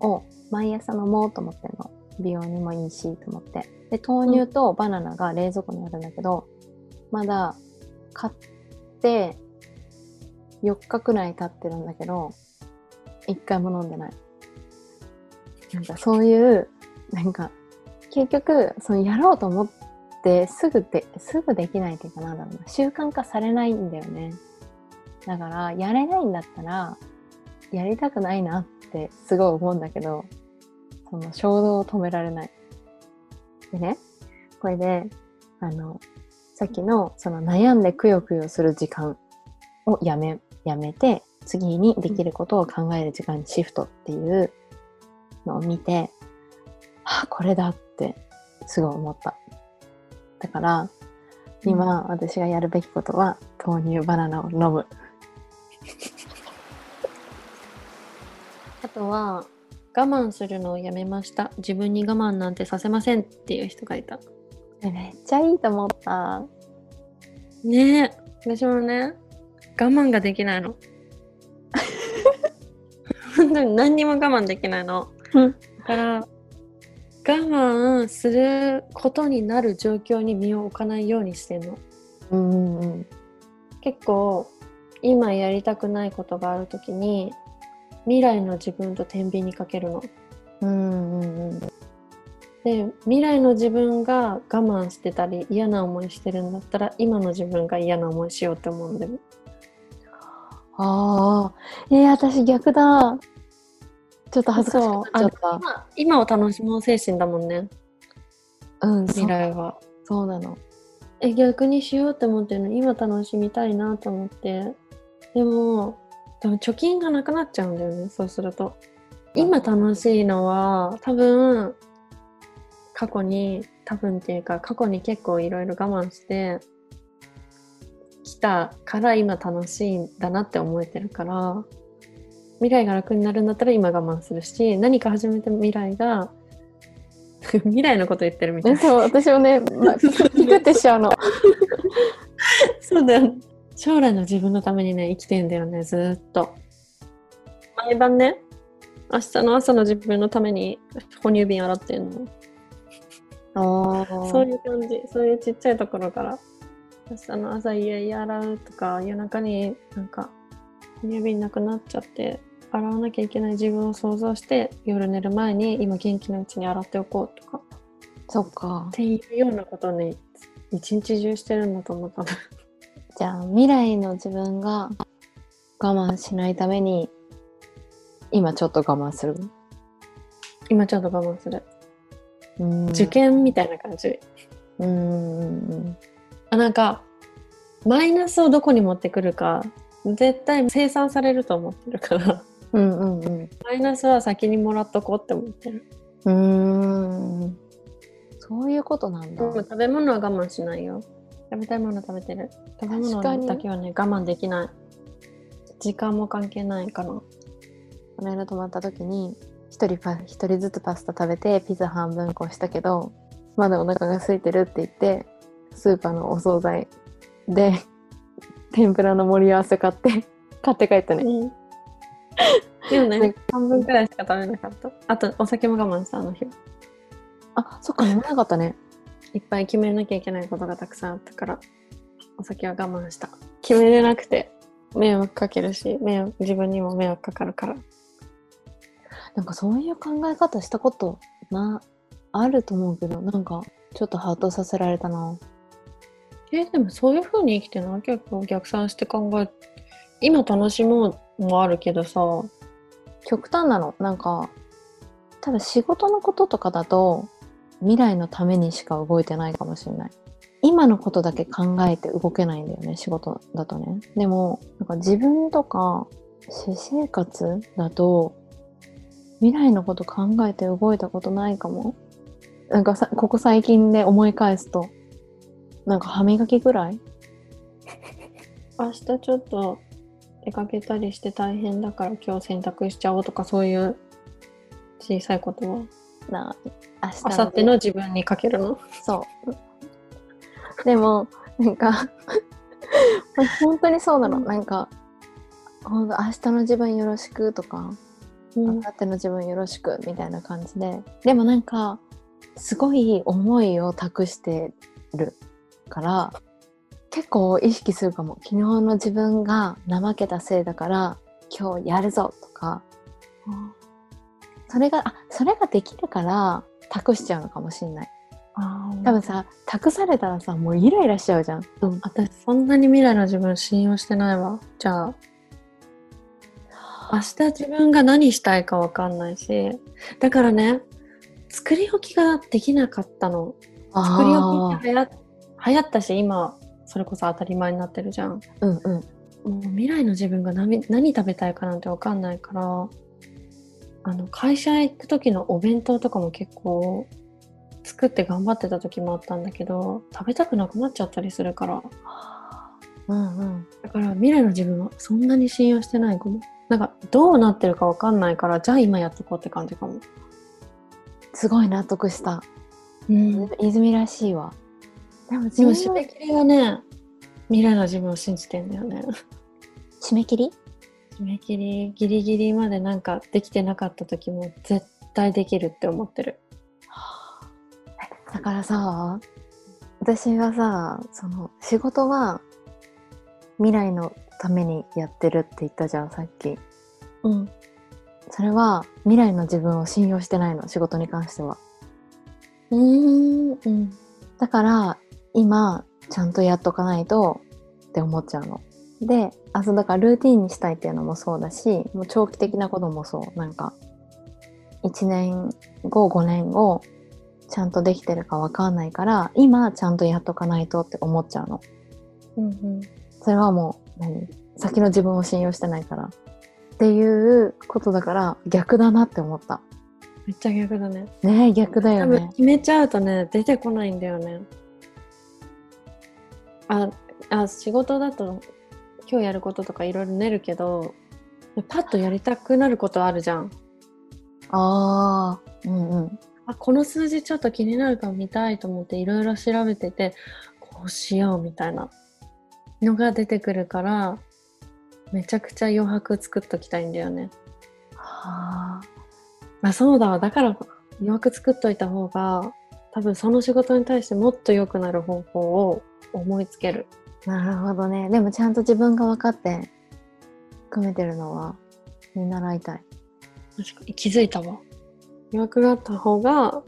を毎朝飲もうと思ってるの。美容にもいいしと思ってで豆乳とバナナが冷蔵庫にあるんだけど、まだ買って4日くらい経ってるんだけど1回も飲んでない。なんかそういうなんか結局そのやろうと思ってすぐですぐできないっていうかなんだろうな。習慣化されないんだよね。だからやれないんだったらやりたくないなってすごい思うんだけどその衝動を止められない。でねこれであのさっきのその悩んでくよくよする時間をやめやめて次にできることを考える時間にシフトっていうのを見て、あこれだってすごい思った。だから今、私がやるべきことは豆乳バナナを飲む。あとは我慢するのをやめました。自分に我慢なんてさせませんっていう人がいた。めっちゃいいと思った。ねえ。私もね我慢ができないの。本当に何にも我慢できないの、うん。だから我慢することになる状況に身を置かないようにしてんの。うんうん。結構今やりたくないことがある時に未来の自分と天秤にかけるの。うんうんうん。で未来の自分が我慢してたり嫌な思いしてるんだったら今の自分が嫌な思いしようって思うんだよああえー、私逆だ。ちょっと恥ずかしくなっちゃった。今今を楽しもう精神だもんね。うん未来は。そうなの。え逆にしようって思ってるの？今楽しみたいなと思って。でも多分貯金がなくなっちゃうんだよねそうすると。今楽しいのは多分過去に多分っていうか過去に結構いろいろ我慢してきたから今楽しいんだなって思えてるから未来が楽になるんだったら今我慢するし何か始めて未来が 未来のこと言ってるみたいなえそう私もね、ま、ピクってしちゃうのそうだよ。将来の自分のためにね、生きてんだよね、ずーっと。毎晩ね、明日の朝の自分のために哺乳瓶洗ってんの。あそういう感じ。そういうちっちゃいところから。明日の朝家々洗うとか、夜中になんか、哺乳瓶なくなっちゃって、洗わなきゃいけない自分を想像して、夜寝る前に今元気なうちに洗っておこうとか。そっかっていうようなことをね、一日中してるんだと思ったの。じゃあ未来の自分が我慢しないために今ちょっと我慢する？今ちょっと我慢する。うん受験みたいな感じ。うんあなんかマイナスをどこに持ってくるか絶対生産されると思ってるから。うんうんうん。マイナスは先にもらっとこうって思ってる。うーん。そういうことなんだ。食べ物は我慢しないよ。食べたいもの食べてる。食べ物だけはね我慢できない。時間も関係ないかなこの間泊まった時に一人パ一人ずつパスタ食べてピザ半分こしたけどまだお腹が空いてるって言ってスーパーのお惣菜で天ぷらの盛り合わせ買って買って帰ったね。でもねね半分くらいしか食べなかった。あとお酒も我慢したあの日は。あそっか飲まなかったね。いっぱい決めなきゃいけないことがたくさんあったからお酒は我慢した。決めれなくて迷惑かけるし迷惑自分にも迷惑かかるから。なんかそういう考え方したことなあると思うけどなんかちょっとハートさせられたなえでもそういう風に生きてない？結構逆算して考え今楽しもうもあるけどさ。極端なの。なんか多分仕事のこととかだと未来のためにしか動いてないかもしれない。今のことだけ考えて動けないんだよね仕事だとね。でもなんか自分とか私生活だと未来のこと考えて動いたことないかも。なんかさここ最近で思い返すとなんか歯磨きぐらい？明日ちょっと出かけたりして大変だから今日洗濯しちゃおうとかそういう小さいことはな明日あさっての自分にかけるの？そう。でも、なんか、本当にそうなの。なんか、本当明日の自分よろしくとか、うん。あさっての自分よろしくみたいな感じで。でもなんかすごい思いを託してるから結構意識するかも。昨日の自分が怠けたせいだから今日やるぞとか。それがあそれができるから託しちゃうのかもしんない。多分さ託されたらさもうイライラしちゃうじゃん。うん私そんなに未来の自分信用してないわ。じゃあ明日自分が何したいかわかんないしだからね作り置きができなかったの。作り置きって流行流行ったし今それこそ当たり前になってるじゃん。うんうん。もう未来の自分が何何食べたいかなんてわかんないからあの会社行く時のお弁当とかも結構作って頑張ってた時もあったんだけど食べたくなくなっちゃったりするから。うんうん。だから未来の自分はそんなに信用してないかも。なんかどうなってるかわかんないからじゃあ今やっとこうって感じかも。すごい納得した。うん。泉らしいわでもでも締め切りはね未来の自分を信じてんだよね。締め切り？締め切りギリギリまでなんかできてなかった時も絶対できるって思ってる。だからさ私がさその仕事は未来のためにやってるって言ったじゃんさっき。うん。それは未来の自分を信用してないの仕事に関しては。うーんうん。だから今ちゃんとやっとかないとって思っちゃうの。であそうだからルーティンにしたいっていうのもそうだしもう長期的なこともそう。なんか1年後5年後ちゃんとできてるかわかんないから今ちゃんとやっとかないとって思っちゃうの。うんうん。それはもう何？先の自分を信用してないから。っていうことだから逆だなって思った。めっちゃ逆だね。ねえ逆だ多よね。分決めちゃうとね出てこないんだよねああ仕事だと今日やることとかいろいろ練るけどパッとやりたくなることあるじゃん。ああうんうん。あこの数字ちょっと気になるから見たいと思っていろいろ調べててこうしようみたいなのが出てくるからめちゃくちゃ余白作っときたいんだよね。はああそうだわ。だから余白作っといた方が多分その仕事に対してもっと良くなる方法を思いつけるなるほどね。でもちゃんと自分が分かって組めてるのは見習いたい。確かに気づいたわ余白があった方が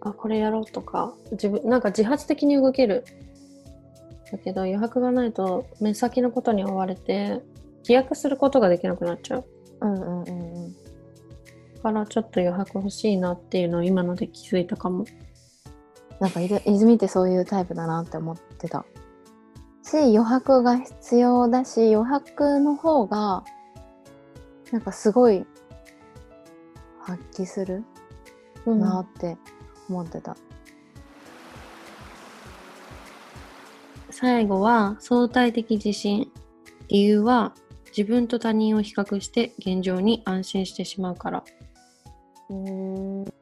あこれやろうとか自分なんか自発的に動けるだけど余白がないと目先のことに追われて飛躍することができなくなっちゃううんうんうんうん。だからちょっと余白欲しいなっていうのを今ので気づいたかもなんかいず泉ってそういうタイプだなって思ってた。し余白が必要だし余白の方がなんかすごい発揮するなって思ってた。最後は相対的自信理由は自分と他人を比較して現状に安心してしまうからうんうん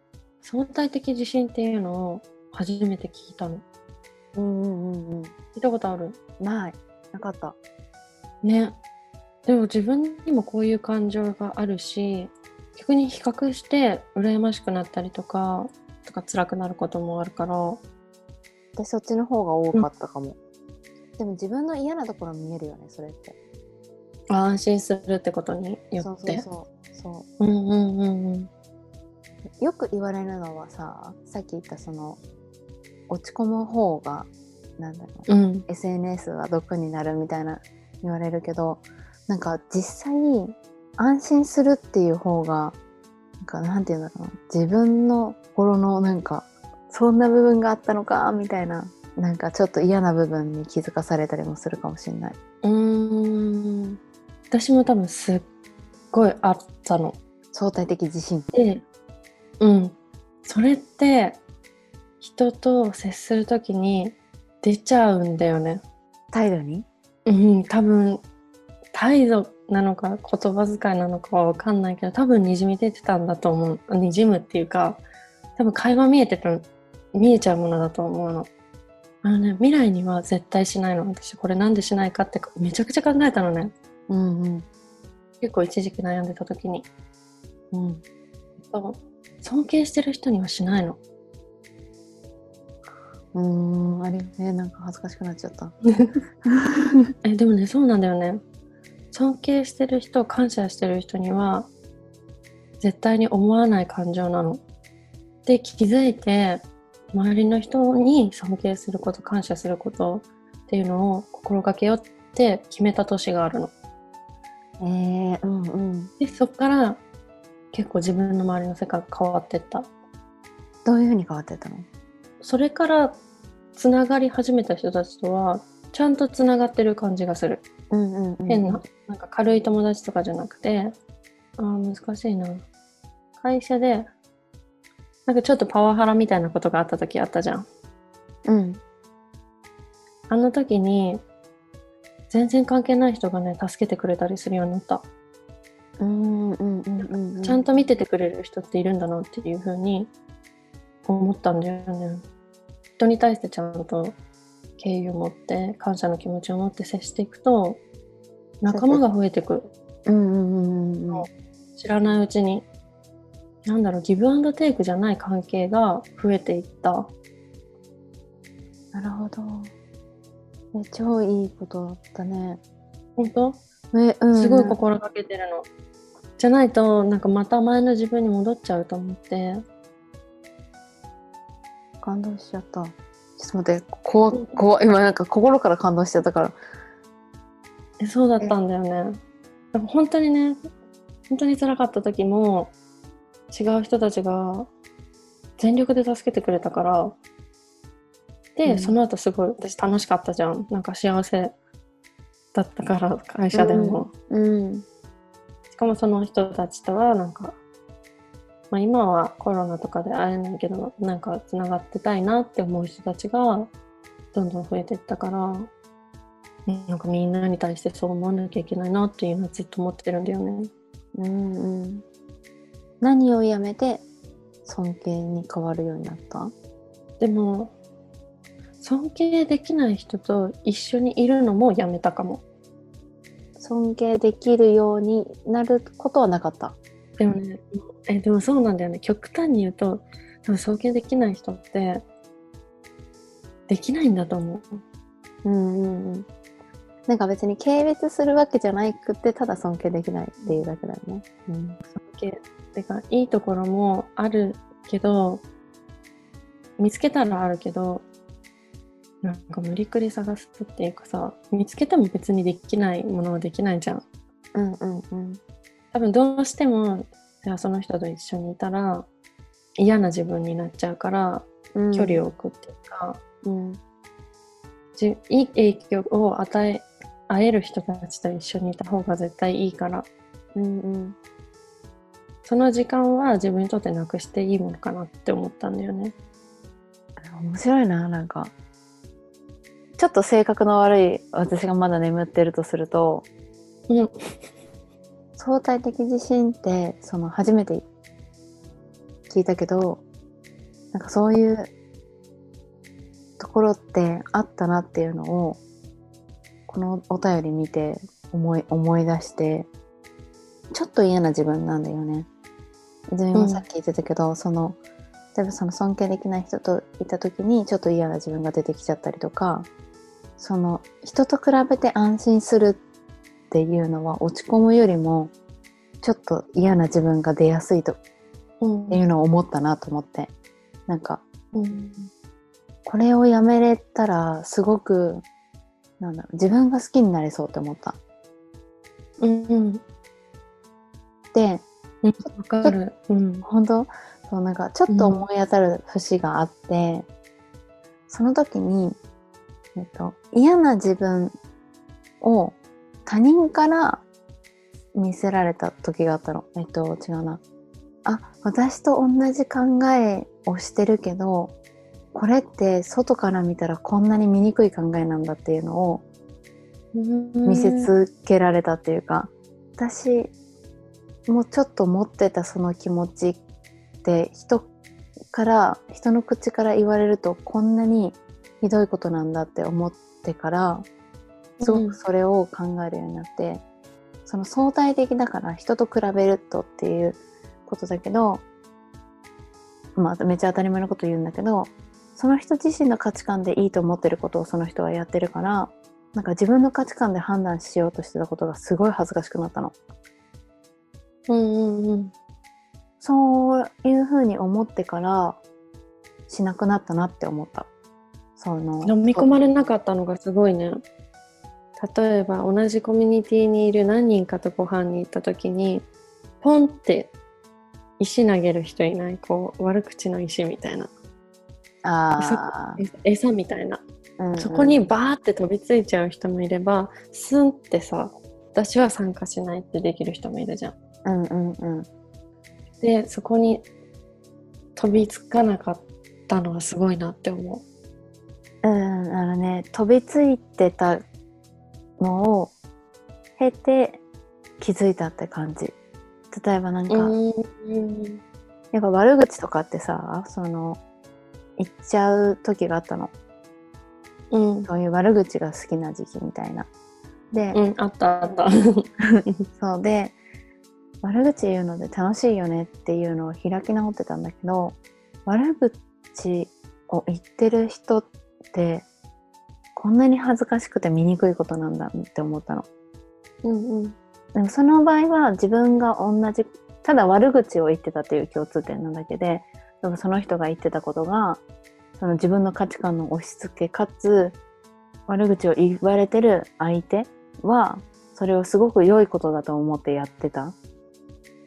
相対的自信っていうのを初めて聞いたのうんうんうん。聞いたことあるない。なかった。ねでも自分にもこういう感情があるし逆に比較して羨ましくなったりとかとか辛くなることもあるから私そっちの方が多かったかも。でも自分の嫌なところ見えるよねそれって。安心するってことによそうってそうそうそう。うんうんうんうんよく言われるのはささっき言ったその落ち込む方がなんだろう、うん SNS は毒になるみたいな言われるけどなんか実際安心するっていう方がなんかなんて言うんだろうな自分の心のなんかそんな部分があったのかみたいななんかちょっと嫌な部分に気づかされたりもするかもしれない。うーん私も多分すっごいあったの。相対的自信で、うん。それって人と接するときに出ちゃうんだよね。態度に？うん、多分態度なのか言葉遣いなのかは分かんないけど多分にじみ出てたんだと思うにじむっていうか多分会話見えてる見えちゃうものだと思うの。あのね未来には絶対しないの私これなんでしないかってめちゃくちゃ考えたのねうんうん結構一時期悩んでた時にうん。尊敬してる人にはしないの。うーん、あれよね。なんか恥ずかしくなっちゃった。えでもねそうなんだよね尊敬してる人感謝してる人には絶対に思わない感情なの。で気づいて周りの人に尊敬すること感謝することっていうのを心がけようって決めた年があるの。えー、うんうん。でそっから結構自分の周りの世界が変わってった。どういうふうに変わってったの？それからつながり始めた人たちとはちゃんとつながってる感じがする。うんうん、うん。変な、なんか軽い友達とかじゃなくて、あー難しいな。会社で、なんかちょっとパワハラみたいなことがあった時あったじゃん。うん。あの時に、全然関係ない人がね、助けてくれたりするようになった。うんうんうん。ちゃんと見ててくれる人っているんだなっていう風に思ったんだよね。人に対してちゃんと敬意を持って、感謝の気持ちを持って接していくと、仲間が増えてく。知らないうちに。なんだろう、ギブアンドテイクじゃない関係が増えていった。なるほど。え、超いいことだね。本当？え、うん、すごい心がけてるの。じゃないと、なんかまた前の自分に戻っちゃうと思って。感動しちゃった。ちょっと待って、こう、こう、今なんか心から感動しちゃったから。えそうだったんだよね。でも本当にね、本当に辛かった時も、違う人たちが全力で助けてくれたから、で、うんその後すごい私楽しかったじゃん。なんか幸せだったから、会社でも。うん。しかもその人たちとはなんか、まあ、今はコロナとかで会えないけどなんかつながってたいなって思う人たちがどんどん増えていったからうんなんかみんなに対してそう思わなきゃいけないなっていうのはずっと思ってるんだよね。うんうん。何をやめて尊敬に変わるようになった？でも尊敬できない人と一緒にいるのもやめたかも。尊敬できるようになることはなかった？でもね、え、でもそうなんだよね。極端に言うと、多分尊敬できない人って、できないんだと思う。うんうんうん。なんか別に軽蔑するわけじゃなくて、ただ尊敬できないっていうだけだよね。うん。尊敬。てか、いいところもあるけど、見つけたらあるけど、なんか無理くり探すっていうかさ、見つけても別にできないものはできないじゃん。うんうんうん。多分どうしても、じゃあその人と一緒にいたら、嫌な自分になっちゃうから、うん、距離を置くっていうか、うん。じいい影響を与え、会える人たちと一緒にいた方が絶対いいから、うんうん。その時間は自分にとってなくしていいものかなって思ったんだよね。面白いな、なんか。ちょっと性格の悪い私がまだ眠ってるとすると、うん。相対的自信って、その初めて聞いたけど、なんかそういうところってあったなっていうのを、このお便り見て思い、思い出して、ちょっと嫌な自分なんだよね。泉もさっき言ってたけど、その、例えばその尊敬できない人といた時にちょっと嫌な自分が出てきちゃったりとか、その人と比べて安心するっていうのは落ち込むよりもちょっと嫌な自分が出やすいとうん。っていうのを思ったなと思って。なんかうん。これをやめれたらすごくなんだろう自分が好きになれそうって思った。うんうん。でうんわかる。うん。本当？そうなんかちょっと思い当たる節があって、その時に、えっと、嫌な自分を他人から見せられた時があったの。えっと、違うな。あ、私と同じ考えをしてるけど、これって外から見たらこんなに醜い考えなんだっていうのを見せつけられたっていうか、私もちょっと持ってたその気持ちって人から人の口から言われるとこんなにひどいことなんだって思ってからすごくそれを考えるようになって、その相対的だから人と比べるとっていうことだけど、まあ、めっちゃ当たり前のこと言うんだけど、その人自身の価値観でいいと思ってることをその人はやってるから、なんか自分の価値観で判断しようとしてたことがすごい恥ずかしくなったの。うんうんうん。そういうふうに思ってからしなくなったなって思った。その飲み込まれなかったのがすごいね。例えば同じコミュニティにいる何人かとご飯に行った時にポンって石投げる人いない？こう悪口の石みたいな。あえ餌みたいな。ーうんうん。そこにバーって飛びついちゃう人もいればスンってさ私は参加しないってできる人もいるじゃん。うんうんうん。でそこに飛びつかなかったのはすごいなって思うん、あのね、飛びついてたのを経て気づいたって感じ。例えばなんう。か、うんやっぱ悪口とかってさ、その、言っちゃう時があったの。うんそういう悪口が好きな時期みたいな。で、うんあったあった。そうで、悪口言うので楽しいよねっていうのを開き直ってたんだけど、悪口を言ってる人って、こんなに恥ずかしくて醜いことなんだって思ったの。うんうんでもその場合は自分が同じ、ただ悪口を言ってたっていう共通点なだけで、でもその人が言ってたことが、その自分の価値観の押し付けかつ、悪口を言われてる相手は、それをすごく良いことだと思ってやってた。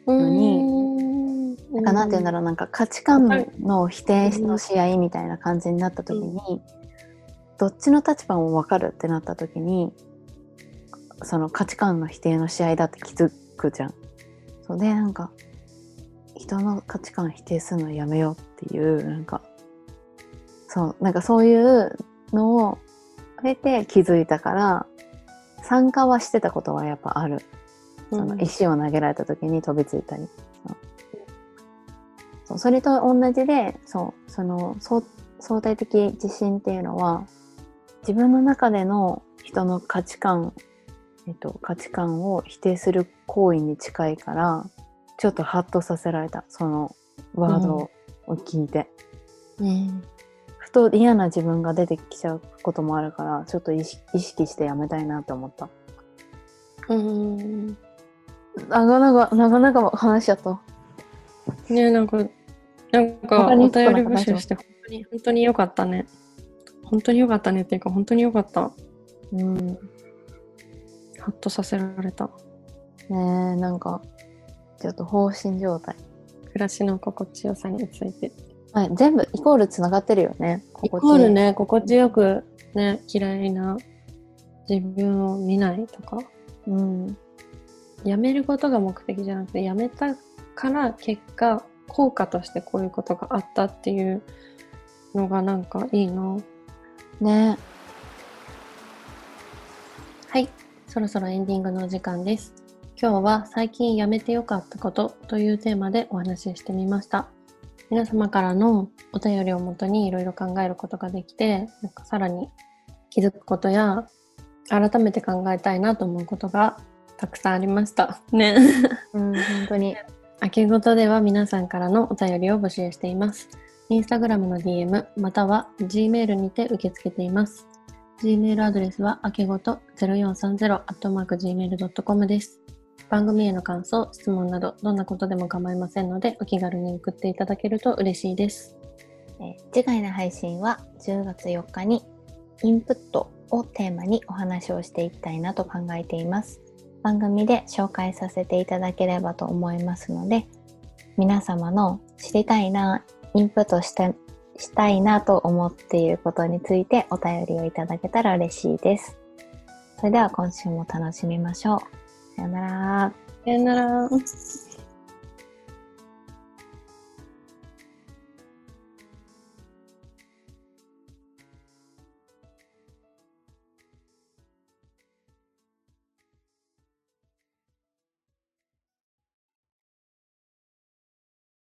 のになんかなんて言うんだろう、なんか価値観の否定の試合みたいな感じになった時に、どっちの立場も分かるってなった時に、その価値観の否定の試合だって気づくじゃん。そうで、なんか、人の価値観否定するのやめようっていう、なんか、そう、なんかそういうのを経て気づいたから、参加はしてたことはやっぱある。その石を投げられた時に飛びついたり。そうそうそれと同じで、そう、その相相対的自信っていうのは、自分の中での人の価値観、えっと、価値観を否定する行為に近いから、ちょっとハッとさせられた、そのワードを聞いて。うんふと嫌な自分が出てきちゃうこともあるから、ちょっと意識してやめたいなって思った。うん長々、長々話しちゃった。ねなんかなんかお便り募集して本当に本当に良かったね本当に良かったねっていうか本当に良かったうん。ねハッとさせられたえ、なんか、ちょっと放心状態。暮らしの心地よさについてはい、全部イコールつながってるよね。イコールね心地よくね嫌いな自分を見ないとかうん。やめることが目的じゃなくてやめたから結果効果としてこういうことがあったっていうのがなんかいいなね。はい。そろそろエンディングのお時間です。今日は最近やめてよかったことというテーマでお話ししてみました。皆様からのお便りをもとにいろいろ考えることができてなんかさらに気づくことや改めて考えたいなと思うことがたくさんありました。ね。うん、本当に。明けごとでは皆さんからのお便りを募集しています。インスタグラムの DM または Gmail にて受け付けています。Gmail アドレスはあけごと 0430-gmail.com です。番組への感想、質問などどんなことでも構いませんのでお気軽に送っていただけると嬉しいです。え次回の配信は10月4日にインプットをテーマにお話をしていきたいなと考えています。番組で紹介させていただければと思いますので、皆様の知りたいな、インプットししたいなと思っていることについてお便りをいただけたら嬉しいです。それでは今週も楽しみましょう。さよなら。さよなら。